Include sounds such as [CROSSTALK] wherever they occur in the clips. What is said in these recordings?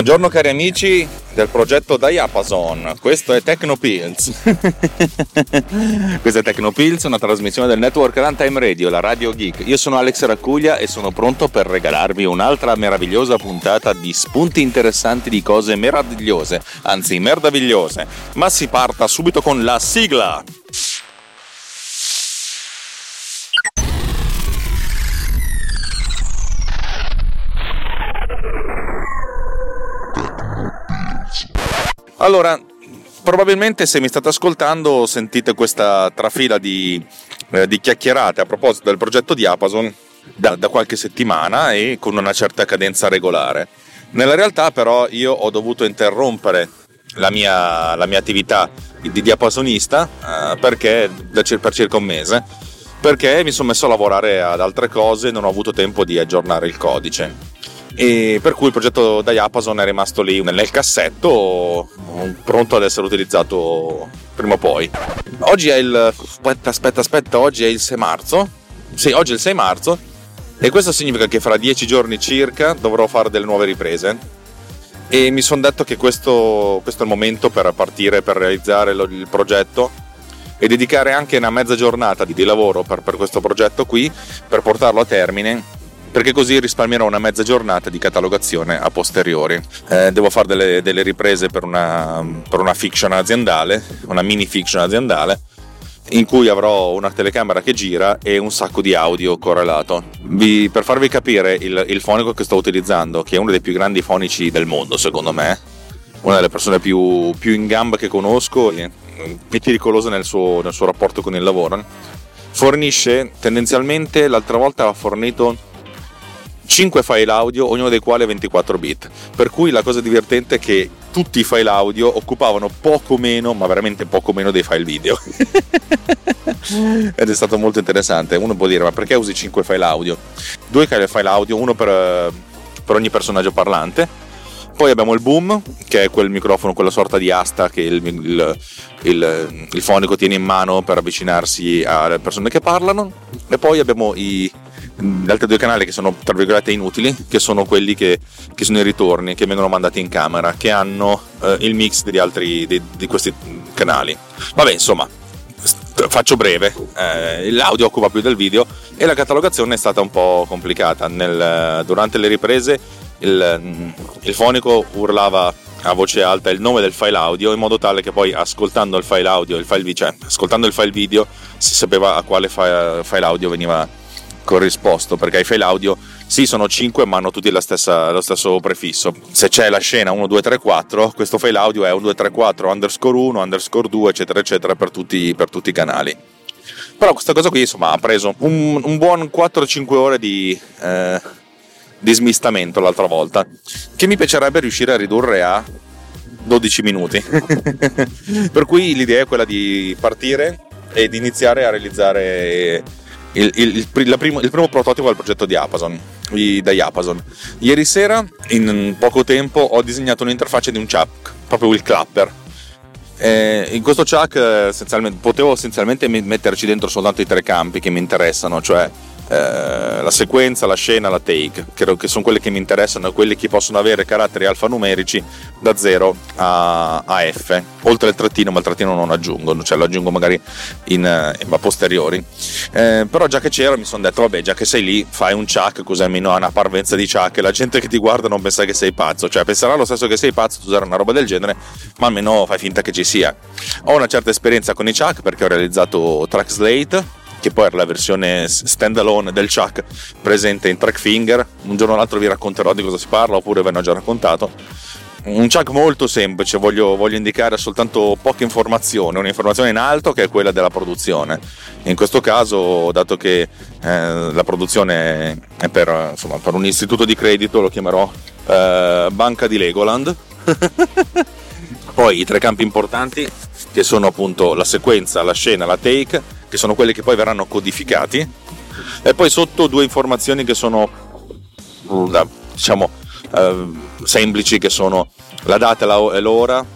Buongiorno cari amici del progetto Diapason, questo è Tecnopills. [LAUGHS] Questa è Tecnopills, una trasmissione del network Runtime Radio, la Radio Geek. Io sono Alex Raccuglia e sono pronto per regalarvi un'altra meravigliosa puntata di spunti interessanti di cose meravigliose, anzi merdavigliose. Ma si parta subito con la sigla. Allora, probabilmente se mi state ascoltando sentite questa trafila di, eh, di chiacchierate a proposito del progetto Diapason da, da, qualche settimana e con una certa cadenza regolare. Nella realtà però io ho dovuto interrompere la mia, la mia attività di diapasonista eh, per circa un mese perché mi sono messo a lavorare ad altre cose e non ho avuto tempo di aggiornare il codice e per cui il progetto Diapason è rimasto lì nel cassetto pronto ad essere utilizzato prima o poi. Oggi è il aspetta aspetta aspetta oggi è il 6 marzo. Sì oggi è il 6 marzo. E questo significa che fra 10 giorni circa dovrò fare delle nuove riprese. E mi sono detto che questo, questo, è il momento per partire per realizzare il progetto e dedicare anche una mezza giornata di, lavoro per, per questo progetto qui per portarlo a termine perché così risparmierò una mezza giornata di catalogazione a posteriori. Eh, devo fare delle, delle riprese per una, per una fiction aziendale, una mini fiction aziendale, in cui avrò una telecamera che gira e un sacco di audio correlato. Vi, per farvi capire il, il, fonico che sto utilizzando, che è uno dei più grandi fonici del mondo secondo me, una delle persone più, più in gamba che conosco, meticolosa nel suo, nel suo rapporto con il lavoro, fornisce tendenzialmente, l'altra volta ha fornito 5 file audio, ognuno dei quali 24 bit. Per cui la cosa divertente è che tutti i file audio occupavano poco meno, ma veramente poco meno dei file video. [LAUGHS] Ed è stato molto interessante. Uno può dire: ma perché usi 5 file audio? Due file audio, uno per, per ogni personaggio parlante. Poi abbiamo il boom, che è quel microfono, quella sorta di asta che il, il, il, il fonico tiene in mano per avvicinarsi alle persone che parlano. E poi abbiamo i, gli altri due canali che sono tra virgolette inutili, che sono quelli che, che sono i ritorni che vengono mandati in camera, che hanno eh, il mix degli altri di, di, questi canali. Vabbè, insomma, faccio breve, eh, l'audio occupa più del video e la catalogazione è stata un po' complicata. Nel, durante le riprese il, il fonico urlava a voce alta il nome del file audio in modo tale che poi ascoltando il file audio, il file, cioè, ascoltando il file video si sapeva a quale file audio veniva corrisposto perché i file audio sì sono 5 ma hanno tutti stessa, lo stesso prefisso. Se c'è la scena 1 2 3 4 questo file audio è 1 2 3 4 underscore 1 underscore 2 eccetera eccetera per tutti, per tutti i canali. Però questa cosa qui insomma ha preso un, un buon 4-5 ore di, eh, di smistamento l'altra volta che mi piacerebbe riuscire a ridurre a 12 minuti. [LAUGHS] Per cui l'idea è quella di partire ed iniziare a realizzare il, il, il, primo, il, primo, prototipo del progetto di Apason, da Yapason. Ieri sera, in poco tempo, ho disegnato un'interfaccia di un chuck, proprio il clapper. Eh, in questo chuck essenzialmente, potevo essenzialmente metterci dentro soltanto i tre campi che mi interessano, cioè eh, la sequenza, la scena, la take, che, che sono quelle che mi interessano, quelle che possono avere caratteri alfanumerici da 0 a, a, F, oltre il trattino, ma il trattino non aggiungo, cioè lo aggiungo magari in, in a posteriori. Eh, però già che c'ero mi sono detto, vabbè, già che sei lì, fai un chuck, così almeno ha una parvenza di chuck la gente che ti guarda non pensa che sei pazzo, cioè penserà lo stesso che sei pazzo usare una roba del genere, ma almeno fai finta che ci sia. Ho una certa esperienza con i chuck perché ho realizzato Track Slate, che poi era la versione standalone del Chuck presente in Trackfinger. Un giorno o l'altro vi racconterò di cosa si parla, oppure ve ne ho già raccontato. Un Chuck molto semplice, voglio, voglio indicare soltanto poche informazioni, un'informazione in alto che è quella della produzione. In questo caso, dato che eh, la produzione è per, insomma, per, un istituto di credito, lo chiamerò eh, Banca di Legoland. [LAUGHS] Poi i tre campi importanti che sono appunto la sequenza, la scena, la take, che sono quelli che poi verranno codificati, e poi sotto due informazioni che sono mm, diciamo eh, semplici, che sono la data e l'ora,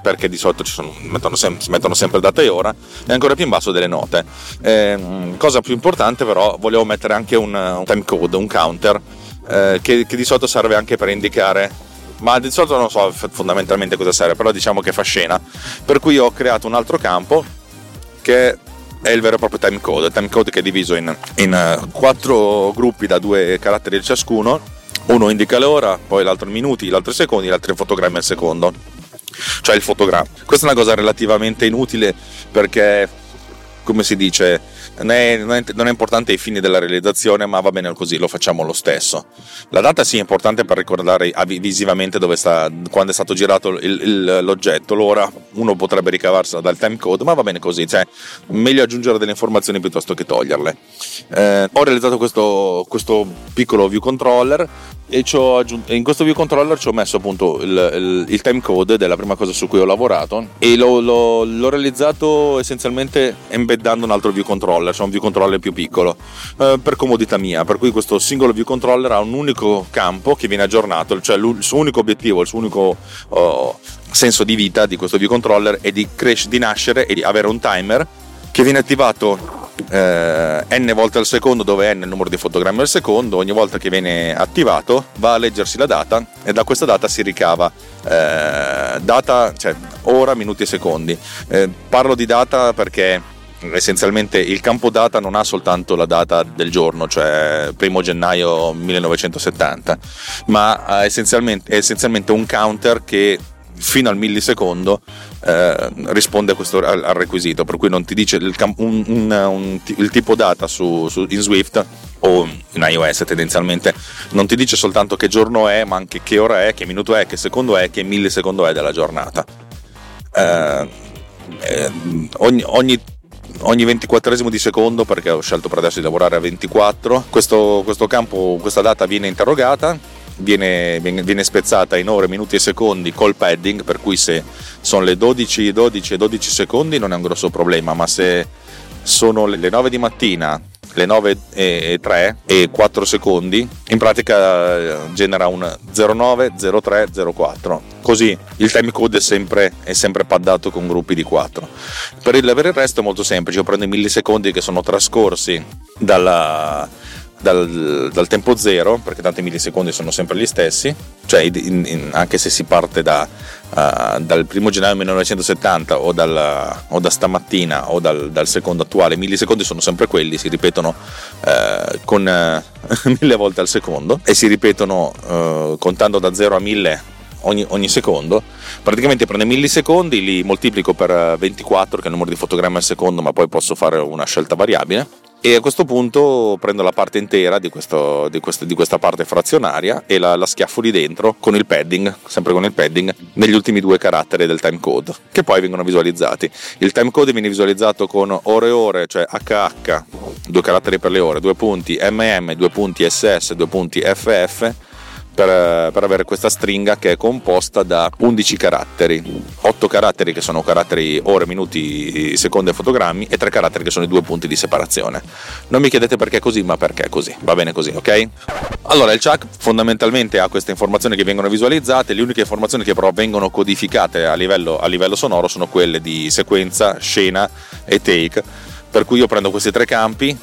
perché di solito sono, mettono, sem- mettono, sempre data e ora, e ancora più in basso delle note. Eh, cosa più importante però, volevo mettere anche un, un time code, un counter, eh, che, che, di solito serve anche per indicare ma di solito non so fondamentalmente cosa serve, però diciamo che fa scena. Per cui ho creato un altro campo che è il vero e proprio timecode, timecode che è diviso in, in uh, quattro gruppi da due caratteri ciascuno, uno indica l'ora, poi l'altro minuti, l'altro i secondi, l'altro i fotogrammi al secondo, cioè il fotogramma. Questa è una cosa relativamente inutile perché, come si dice, non è, non è, importante ai fini della realizzazione, ma va bene così, lo facciamo lo stesso. La data sì è importante per ricordare visivamente dove sta, quando è stato girato il, il, l'oggetto, l'ora uno potrebbe ricavarsela dal timecode, ma va bene così, cioè meglio aggiungere delle informazioni piuttosto che toglierle. Eh, ho realizzato questo, questo piccolo view controller e in questo view controller ci ho messo appunto il, il, il time code della prima cosa su cui ho lavorato e l'ho, l'ho, l'ho realizzato essenzialmente embeddando un altro view controller, cioè un view controller più piccolo eh, per comodità mia, per cui questo singolo view controller ha un unico campo che viene aggiornato, cioè il suo unico obiettivo, il suo unico oh, senso di vita di questo view controller è di, crescere, di nascere e di avere un timer che viene attivato eh, n volte al secondo dove n è il numero di fotogrammi al secondo ogni volta che viene attivato va a leggersi la data e da questa data si ricava eh, data cioè ora minuti e secondi. Eh, parlo di data perché essenzialmente il campo data non ha soltanto la data del giorno, cioè primo gennaio 1970, ma ha essenzialmente, è essenzialmente un counter che fino al millisecondo eh, risponde a questo, al, al, requisito, per cui non ti dice il, un, un, un, il tipo data su, su, in Swift o in iOS tendenzialmente non ti dice soltanto che giorno è, ma anche che ora è, che minuto è, che secondo è, che millisecondo è della giornata. Eh, eh, ogni, ogni ogni 24 di secondo perché ho scelto per adesso di lavorare a 24 questo, questo campo questa data viene interrogata viene, viene, spezzata in ore, minuti e secondi col padding, per cui se sono le 12, 12 e 12 secondi non è un grosso problema, ma se sono le 9 di mattina, le 9 e 3 e 4 secondi, in pratica eh, genera un 09, 03, 04. Così il timecode è sempre, è sempre paddato con gruppi di 4. Per il, per il resto è molto semplice, io prendo i millisecondi che sono trascorsi dalla dal, dal, tempo zero, perché tanto i millisecondi sono sempre gli stessi, cioè in, in, anche se si parte da, uh, dal primo gennaio 1970 o, dal, o da stamattina o dal, dal, secondo attuale, i millisecondi sono sempre quelli, si ripetono uh, con uh, [LAUGHS] mille volte al secondo e si ripetono contando da 0 a 1000 Ogni, ogni, secondo. Praticamente prendo millisecondi, li moltiplico per 24, che è il numero di fotogrammi al secondo, ma poi posso fare una scelta variabile e a questo punto prendo la parte intera di, questo, di, questo, di questa parte frazionaria e la, la, schiaffo lì dentro con il padding, sempre con il padding, negli ultimi due caratteri del timecode, che poi vengono visualizzati. Il timecode viene visualizzato con ore e ore, cioè HH, due caratteri per le ore, due punti MM, due punti SS, due punti FF per, per, avere questa stringa che è composta da 11 caratteri, 8 caratteri che sono caratteri ore, minuti, secondi e fotogrammi e 3 caratteri che sono i due punti di separazione. Non mi chiedete perché è così, ma perché è così, va bene così, ok? Allora il chuck fondamentalmente ha queste informazioni che vengono visualizzate, le uniche informazioni che però vengono codificate a livello, a livello sonoro sono quelle di sequenza, scena e take, per cui io prendo questi tre campi,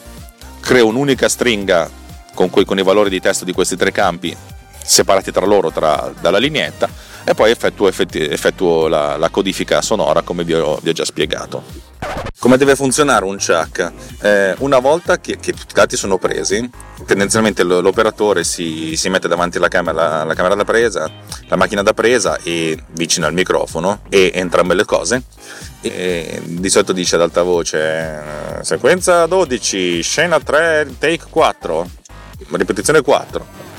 creo un'unica stringa con, quei, con i valori di testo di questi tre campi separati tra loro tra, dalla lineetta e poi effettuo, effettuo la, la, codifica sonora come vi ho, vi ho, già spiegato. Come deve funzionare un chuck? Eh, una volta che, che, i dati sono presi, tendenzialmente l'operatore si, si mette davanti alla camera, la camera da presa, la macchina da presa e vicino al microfono e entrambe le cose. E di solito dice ad alta voce sequenza 12, scena 3, take 4, ripetizione 4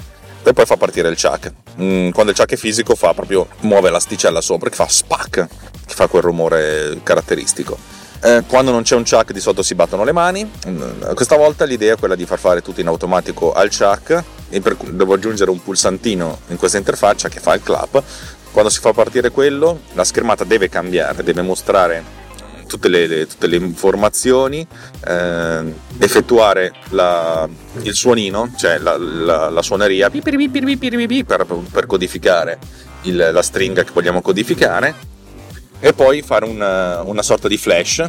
e poi fa partire il chuck. Mm, quando il chuck è fisico fa proprio muove l'asticella sopra che fa spack, che fa quel rumore caratteristico. Eh, quando non c'è un chuck di sotto si battono le mani. Mm, questa volta l'idea è quella di far fare tutto in automatico al chuck e per, devo aggiungere un pulsantino in questa interfaccia che fa il clap. Quando si fa partire quello, la schermata deve cambiare, deve mostrare tutte le, le, tutte le informazioni, eh, effettuare la, il suonino, cioè la, la, la suoneria per, per codificare il, la stringa che vogliamo codificare e poi fare una, una sorta di flash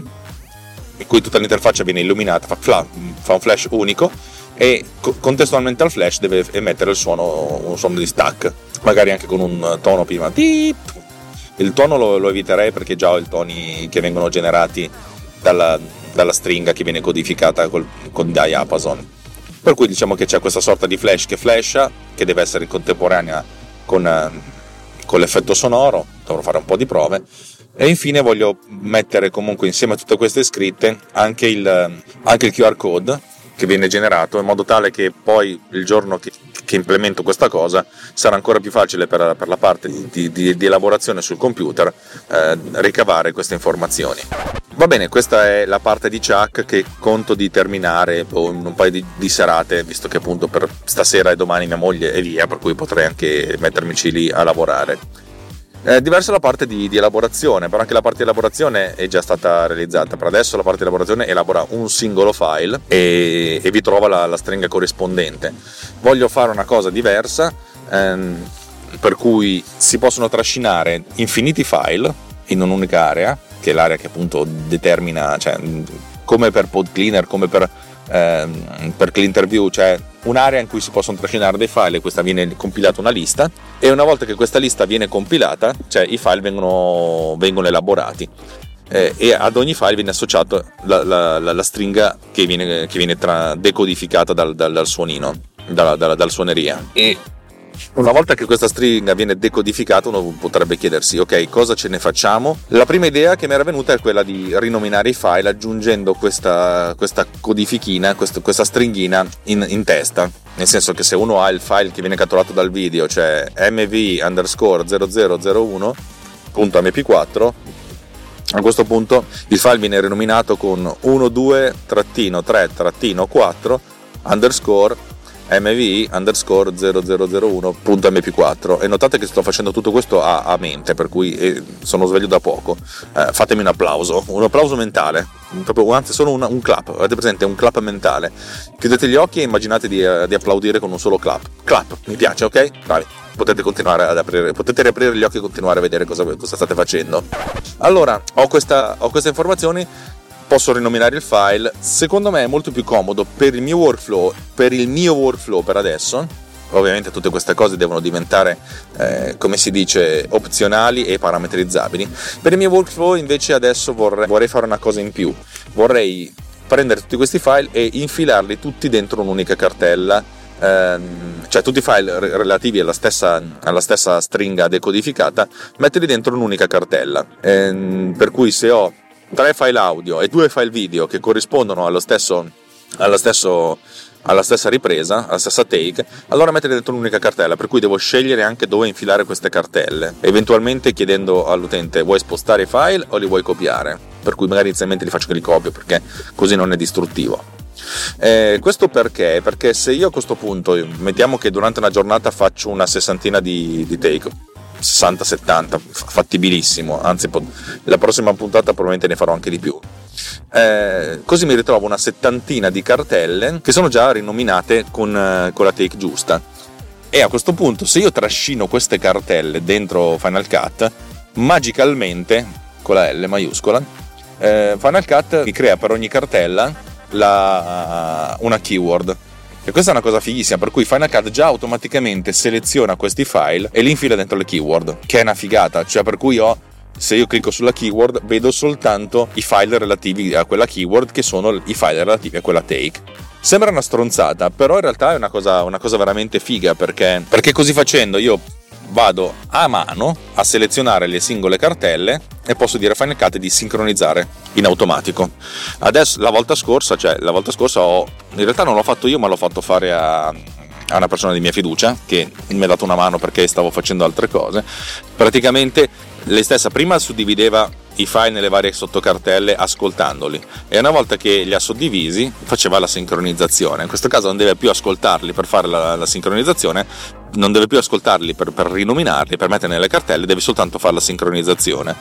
in cui tutta l'interfaccia viene illuminata, fa, fa un flash unico e co- contestualmente al flash deve emettere il suono, un suono di stack, magari anche con un tono prima. Il tono lo, lo eviterei perché già ho i toni che vengono generati dalla, dalla stringa che viene codificata col, con diapason. Per cui diciamo che c'è questa sorta di flash che flasha, che deve essere contemporanea con, con l'effetto sonoro, dovrò fare un po' di prove. E infine voglio mettere comunque insieme a tutte queste scritte anche il, anche il QR code che viene generato in modo tale che poi il giorno che, che implemento questa cosa sarà ancora più facile per, per la parte di, di, di, elaborazione sul computer eh, ricavare queste informazioni. Va bene, questa è la parte di Chuck che conto di terminare in un paio di, di, serate, visto che appunto per stasera e domani mia moglie è via, per cui potrei anche mettermici lì a lavorare. È diversa la parte di, di, elaborazione, però anche la parte di elaborazione è già stata realizzata. Per adesso la parte di elaborazione elabora un singolo file e, e vi trova la, la, stringa corrispondente. Voglio fare una cosa diversa, ehm, per cui si possono trascinare infiniti file in un'unica area, che è l'area che appunto determina, cioè, come per pod cleaner, come per ehm, per CleanterView c'è un'area in cui si possono trascinare dei file e questa viene compilata una lista e una volta che questa lista viene compilata cioè i file vengono, vengono elaborati. Eh, e ad ogni file viene associata la, la, la, la, stringa che viene, che viene tra, decodificata dal, dal, dal suonino dalla, dalla, dalla suoneria. E una volta che questa stringa viene decodificata, uno potrebbe chiedersi, ok, cosa ce ne facciamo? La prima idea che mi era venuta è quella di rinominare i file aggiungendo questa, questa codifichina, questa, questa stringhina in, in, testa. Nel senso che se uno ha il file che viene catturato dal video, cioè mv underscore 0001.mp4, a questo punto il file viene rinominato con 12-3-3-4 underscore mvi underscore 0001.mp4 e notate che sto facendo tutto questo a, a mente per cui eh, sono sveglio da poco. Eh, fatemi un applauso un applauso mentale. Proprio, anzi solo un, un, clap. Avete presente? Un clap mentale. Chiudete gli occhi e immaginate di, uh, di applaudire con un solo clap. Clap mi piace ok? bravi potete continuare ad aprire, potete riaprire gli occhi e continuare a vedere cosa, cosa state facendo. Allora, ho, questa, ho queste informazioni posso rinominare il file. Secondo me è molto più comodo per il mio workflow, per il mio workflow per adesso. Ovviamente tutte queste cose devono diventare, eh, come si dice, opzionali e parametrizzabili. Per il mio workflow invece adesso vorrei, vorrei fare una cosa in più. Vorrei prendere tutti questi file e infilarli tutti dentro un'unica cartella ehm, cioè tutti i file relativi alla stessa, alla stessa, stringa decodificata, metterli dentro un'unica cartella. Ehm, per cui se ho tre file audio e due file video che corrispondono allo stesso, allo stesso, alla stessa ripresa, alla stessa take, allora mettere dentro un'unica cartella, per cui devo scegliere anche dove infilare queste cartelle, eventualmente chiedendo all'utente vuoi spostare i file o li vuoi copiare, per cui magari inizialmente li faccio che li copio perché così non è distruttivo. Eh, questo perché? Perché se io a questo punto, mettiamo che durante una giornata faccio una sessantina di, di take, 60-70, fattibilissimo, anzi la prossima puntata probabilmente ne farò anche di più. Eh, così mi ritrovo una settantina di cartelle che sono già rinominate con, eh, con la take giusta. E a questo punto, se io trascino queste cartelle dentro Final Cut, magicalmente, con la L maiuscola, eh, Final Cut mi crea per ogni cartella la, una keyword e questa è una cosa fighissima, per cui Final Cut già automaticamente seleziona questi file e li infila dentro le keyword, che è una figata, cioè per cui ho se io clicco sulla keyword vedo soltanto i file relativi a quella keyword che sono i file relativi a quella take. Sembra una stronzata, però in realtà è una cosa, una cosa veramente figa perché, perché così facendo io vado a mano a selezionare le singole cartelle e posso dire a Final Cut di sincronizzare in automatico. Adesso la volta scorsa, cioè la volta scorsa ho in realtà non l'ho fatto io, ma l'ho fatto fare a, a una persona di mia fiducia che mi ha dato una mano perché stavo facendo altre cose. Praticamente lei stessa prima suddivideva i file nelle varie sottocartelle ascoltandoli e una volta che li ha suddivisi faceva la sincronizzazione. In questo caso non deve più ascoltarli per fare la, la sincronizzazione, non deve più ascoltarli per, per rinominarli, per metterli nelle cartelle, deve soltanto fare la sincronizzazione.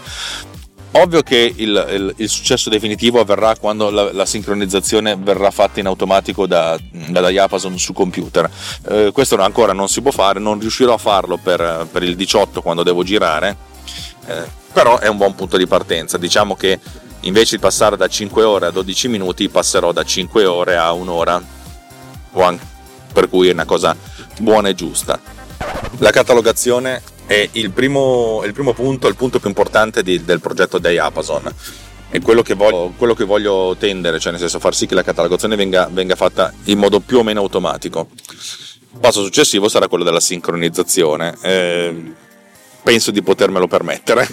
Ovvio che il, il, il, successo definitivo avverrà quando la, la, sincronizzazione verrà fatta in automatico da, da Diapason su computer. Eh, questo ancora non si può fare, non riuscirò a farlo per, per il 18 quando devo girare, eh, però è un buon punto di partenza. Diciamo che invece di passare da 5 ore a 12 minuti passerò da 5 ore a un'ora per cui è una cosa buona e giusta. La catalogazione è il primo, il primo punto, il punto più importante di, del progetto di Amazon è quello che, voglio, quello che voglio tendere, cioè nel senso far sì che la catalogazione venga, venga fatta in modo più o meno automatico. Il passo successivo sarà quello della sincronizzazione. Eh, penso di potermelo permettere.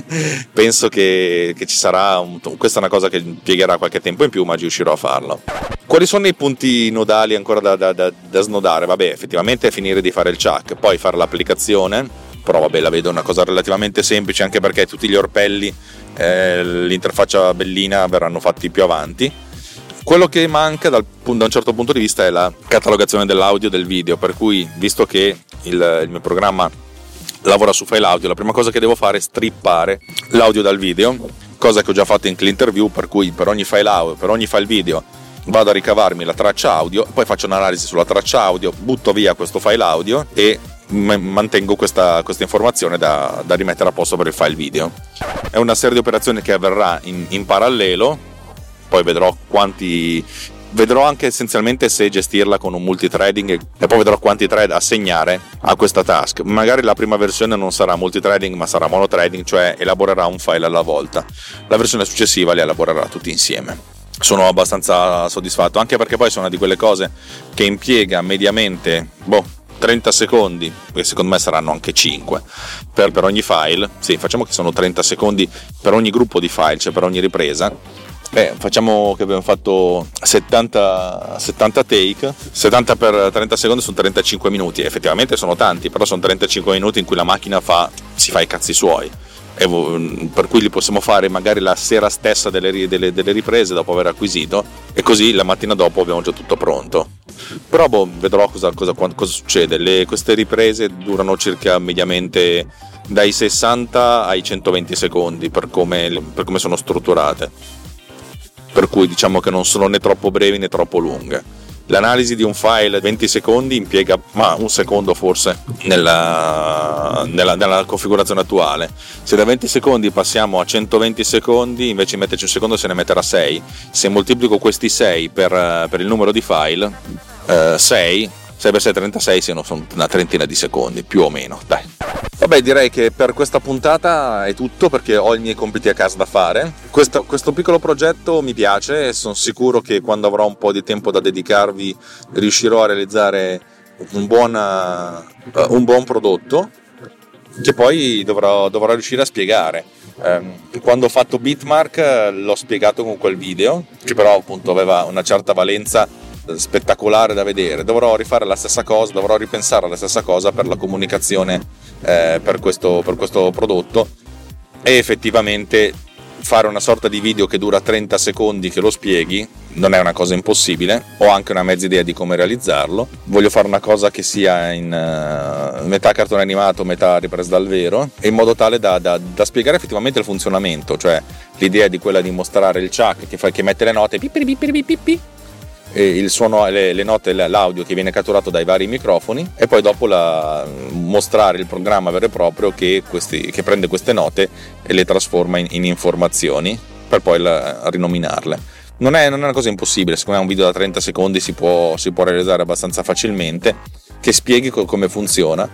[LAUGHS] penso che, che, ci sarà. Un, questa è una cosa che impiegherà qualche tempo in più, ma riuscirò a farlo. Quali sono i punti nodali ancora da, da, da, da snodare? Vabbè, effettivamente è finire di fare il chuck, poi fare l'applicazione. Però vabbè, la vedo una cosa relativamente semplice, anche perché tutti gli orpelli, eh, l'interfaccia bellina verranno fatti più avanti. Quello che manca dal, da un certo punto di vista è la catalogazione dell'audio e del video, per cui visto che il, il mio programma lavora su file audio, la prima cosa che devo fare è strippare l'audio dal video, cosa che ho già fatto in CleanTerview, per cui per ogni file audio, per ogni file video vado a ricavarmi la traccia audio, poi faccio un'analisi sulla traccia audio, butto via questo file audio e mantengo questa, questa informazione da, da, rimettere a posto per il file video. È una serie di operazioni che avverrà in, in parallelo, poi vedrò quanti vedrò anche essenzialmente se gestirla con un multithreading e poi vedrò quanti thread assegnare a questa task. Magari la prima versione non sarà multithreading ma sarà monothreading, cioè elaborerà un file alla volta. La versione successiva li elaborerà tutti insieme. Sono abbastanza soddisfatto, anche perché poi sono una di quelle cose che impiega mediamente boh, 30 secondi, che secondo me saranno anche 5 per, per ogni file. Sì, facciamo che sono 30 secondi per ogni gruppo di file, cioè per ogni ripresa Beh, facciamo che abbiamo fatto 70, 70 take, 70 per 30 secondi sono 35 minuti, effettivamente sono tanti, però sono 35 minuti in cui la macchina fa, si fa i cazzi suoi. per cui li possiamo fare magari la sera stessa delle, delle, delle, riprese dopo aver acquisito e così la mattina dopo abbiamo già tutto pronto. Però boh, vedrò cosa, cosa, cosa succede. Le, queste riprese durano circa mediamente dai 60 ai 120 secondi per come, per come sono strutturate per cui diciamo che non sono né troppo brevi né troppo lunghe. L'analisi di un file 20 secondi impiega ma un secondo forse nella, nella, nella, configurazione attuale. Se da 20 secondi passiamo a 120 secondi, invece di metterci un secondo se ne metterà 6. Se moltiplico questi 6 per, per il numero di file, eh, 6 6 per 6 36 siano una trentina di secondi, più o meno, dai. Vabbè, direi che per questa puntata è tutto perché ho i miei compiti a casa da fare. Questo, questo piccolo progetto mi piace e sono sicuro che quando avrò un po' di tempo da dedicarvi riuscirò a realizzare un buon, uh, un buon prodotto che poi dovrò, dovrò riuscire a spiegare. Um, quando ho fatto Bitmark l'ho spiegato con quel video, che però appunto aveva una certa valenza spettacolare da vedere. Dovrò rifare la stessa cosa, dovrò ripensare alla stessa cosa per la comunicazione eh, per, questo, per questo prodotto e effettivamente fare una sorta di video che dura 30 secondi che lo spieghi non è una cosa impossibile, ho anche una mezza idea di come realizzarlo. Voglio fare una cosa che sia in uh, metà cartone animato, metà ripresa dal vero, in modo tale da, da, da, spiegare effettivamente il funzionamento, cioè l'idea di quella di mostrare il chuck che, fa, che mette le note pipiri pipiri il suono, le, le, note, l'audio che viene catturato dai vari microfoni e poi dopo la, mostrare il programma vero e proprio che, questi, che prende queste note e le trasforma in, in informazioni per poi la, rinominarle. Non è, non è, una cosa impossibile, secondo me un video da 30 secondi si può, si può realizzare abbastanza facilmente, che spieghi co- come funziona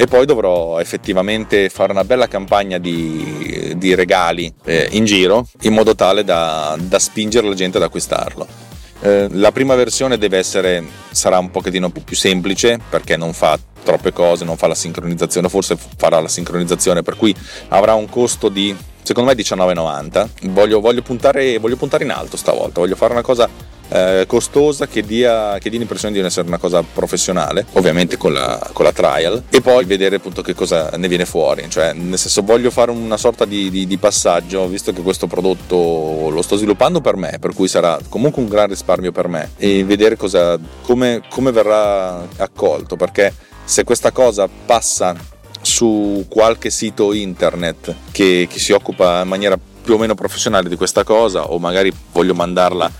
e poi dovrò effettivamente fare una bella campagna di, di regali eh, in giro in modo tale da, da spingere la gente ad acquistarlo. Eh, la prima versione deve essere, sarà un pochettino più semplice perché non fa troppe cose, non fa la sincronizzazione, forse farà la sincronizzazione, per cui avrà un costo di secondo me 19,90. Voglio, voglio, puntare, voglio puntare in alto stavolta, voglio fare una cosa eh, costosa che dia, che dia, l'impressione di essere una cosa professionale, ovviamente con la, con la, trial, e poi vedere appunto che cosa ne viene fuori. Cioè, nel senso, voglio fare una sorta di, di, di passaggio, visto che questo prodotto lo sto sviluppando per me, per cui sarà comunque un gran risparmio per me, e vedere cosa, come, come verrà accolto, perché se questa cosa passa su qualche sito internet che, che, si occupa in maniera più o meno professionale di questa cosa o magari voglio mandarla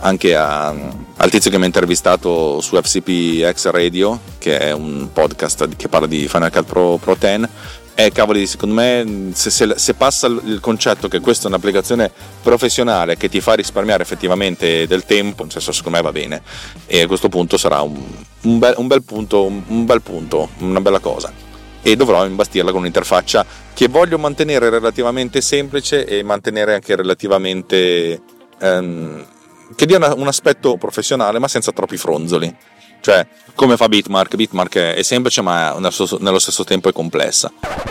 anche a, al tizio che mi ha intervistato su FCP X Radio, che è un podcast che parla di Final Cut Pro, Pro 10 eh, cavoli, secondo me, se, se, se, passa il concetto che questa è un'applicazione professionale che ti fa risparmiare effettivamente del tempo, nel senso, secondo me va bene. E a questo punto sarà un, un, bel, un bel, punto, un bel punto, una bella cosa. E dovrò imbastirla con un'interfaccia che voglio mantenere relativamente semplice e mantenere anche relativamente. Um, che dia un aspetto professionale, ma senza troppi fronzoli. Cioè, come fa Bitmark? Bitmark è semplice ma nello stesso tempo è complessa.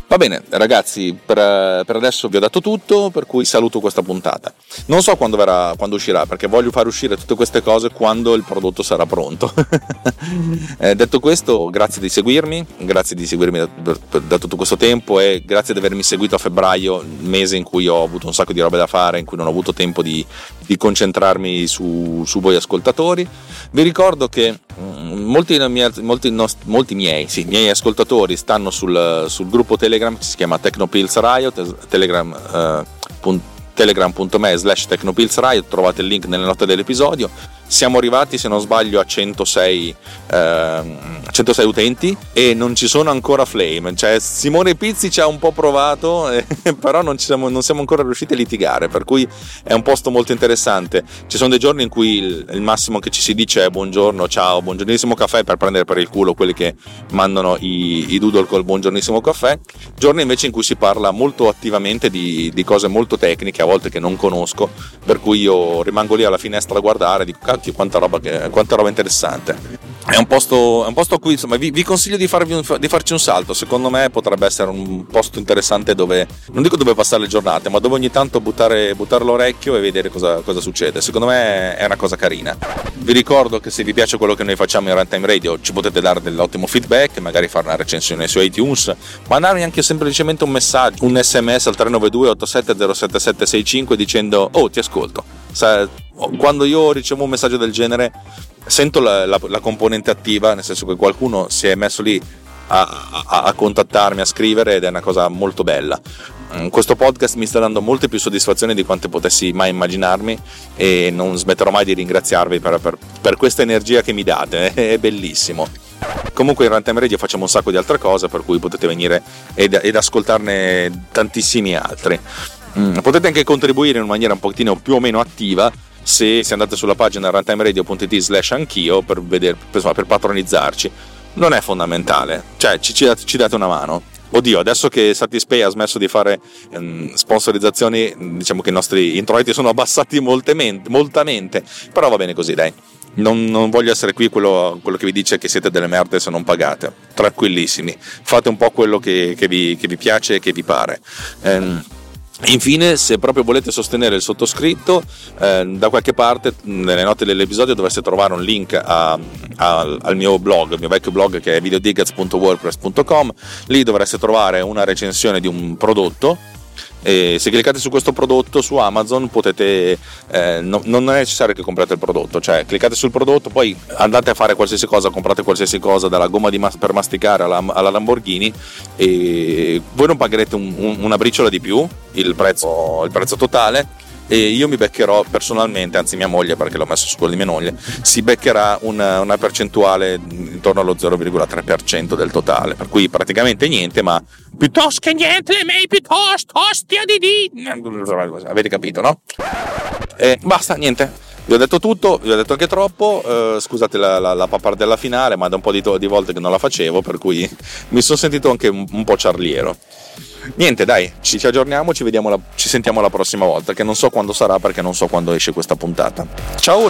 Va bene, ragazzi, per, per, adesso vi ho dato tutto, per cui saluto questa puntata. Non so quando, verrà, quando uscirà, perché voglio far uscire tutte queste cose quando il prodotto sarà pronto. [LAUGHS] eh, detto questo, grazie di seguirmi, grazie di seguirmi da, da, tutto questo tempo e grazie di avermi seguito a febbraio, mese in cui ho avuto un sacco di robe da fare, in cui non ho avuto tempo di, di concentrarmi su, su voi ascoltatori. Vi ricordo che mm, molti, molti, molti miei, sì, miei, ascoltatori stanno sul, sul, gruppo Telegram che si chiama Technopills Riot, telegram, uh, telegram.me slash Technopills Riot, trovate il link nelle note dell'episodio siamo arrivati se non sbaglio a 106, eh, 106 utenti e non ci sono ancora flame. Cioè Simone Pizzi ci ha un po' provato eh, [LAUGHS] però non siamo, non, siamo, ancora riusciti a litigare per cui è un posto molto interessante. Ci sono dei giorni in cui il, il massimo che ci si dice è buongiorno ciao buongiornissimo caffè per prendere per il culo quelli che mandano i, i doodle col buongiornissimo caffè. Giorni invece in cui si parla molto attivamente di, di cose molto tecniche a volte che non conosco per cui io rimango lì alla finestra a guardare dico cacchio, quanta roba, che, quanta roba interessante. È un, posto, è un posto a cui insomma, vi, vi consiglio di, farvi, di, farci un salto. Secondo me potrebbe essere un posto interessante dove, non dico dove passare le giornate, ma dove ogni tanto buttare, buttare l'orecchio e vedere cosa, cosa, succede. Secondo me è una cosa carina. Vi ricordo che se vi piace quello che noi facciamo in Runtime Radio ci potete dare dell'ottimo feedback, magari fare una recensione su iTunes, mandarmi anche semplicemente un messaggio, un sms al 392 870765 dicendo oh ti ascolto. Quando io ricevo un messaggio del genere sento la, la, la, componente attiva, nel senso che qualcuno si è messo lì a, a, a, contattarmi, a scrivere ed è una cosa molto bella. Mm, questo podcast mi sta dando molte più soddisfazioni di quante potessi mai immaginarmi e non smetterò mai di ringraziarvi per, per, per questa energia che mi date, [LAUGHS] è bellissimo. Comunque in Runtime Radio facciamo un sacco di altre cose per cui potete venire ed, ed ascoltarne tantissimi altri. Mm, potete anche contribuire in maniera un pochettino più o meno attiva se, se andate sulla pagina runtimeradio.it slash anch'io per, vedere, per, per patronizzarci non è fondamentale cioè ci, ci, ci date una mano Oddio, adesso che Satispay ha smesso di fare ehm, sponsorizzazioni, diciamo che i nostri introiti sono abbassati moltamente, moltamente, però va bene così, dai. Non, non voglio essere qui quello, quello, che vi dice che siete delle merde se non pagate. Tranquillissimi, fate un po' quello che, che, vi, che vi, piace e che vi pare. Ehm, Infine, se proprio volete sostenere il sottoscritto, eh, da qualche parte nelle note dell'episodio dovreste trovare un link a, a, al mio blog, il mio vecchio blog che è videodigaz.wordpress.com. Lì dovreste trovare una recensione di un prodotto e se cliccate su questo prodotto su Amazon potete eh, no, non è necessario che comprate il prodotto cioè cliccate sul prodotto poi andate a fare qualsiasi cosa comprate qualsiasi cosa dalla gomma mas- per masticare alla, alla, Lamborghini e voi non pagherete un, un, una briciola di più il prezzo, il prezzo totale e io mi beccherò personalmente, anzi mia moglie perché l'ho messo su quello di mia moglie, si beccherà una, una percentuale intorno allo 0,3% del totale, per cui praticamente niente, ma piuttosto che niente, mail piuttosto, ostia di di. Avete capito, no? E basta, niente. Vi ho detto tutto, vi ho detto anche troppo, eh, scusate la, la, la, pappardella finale, ma da un po' di, to- di, volte che non la facevo, per cui [LAUGHS] mi sono sentito anche un, un po' ciarliero. Niente, dai, ci, ci aggiorniamo, ci, la, ci sentiamo la prossima volta, che non so quando sarà perché non so quando esce questa puntata. Ciao!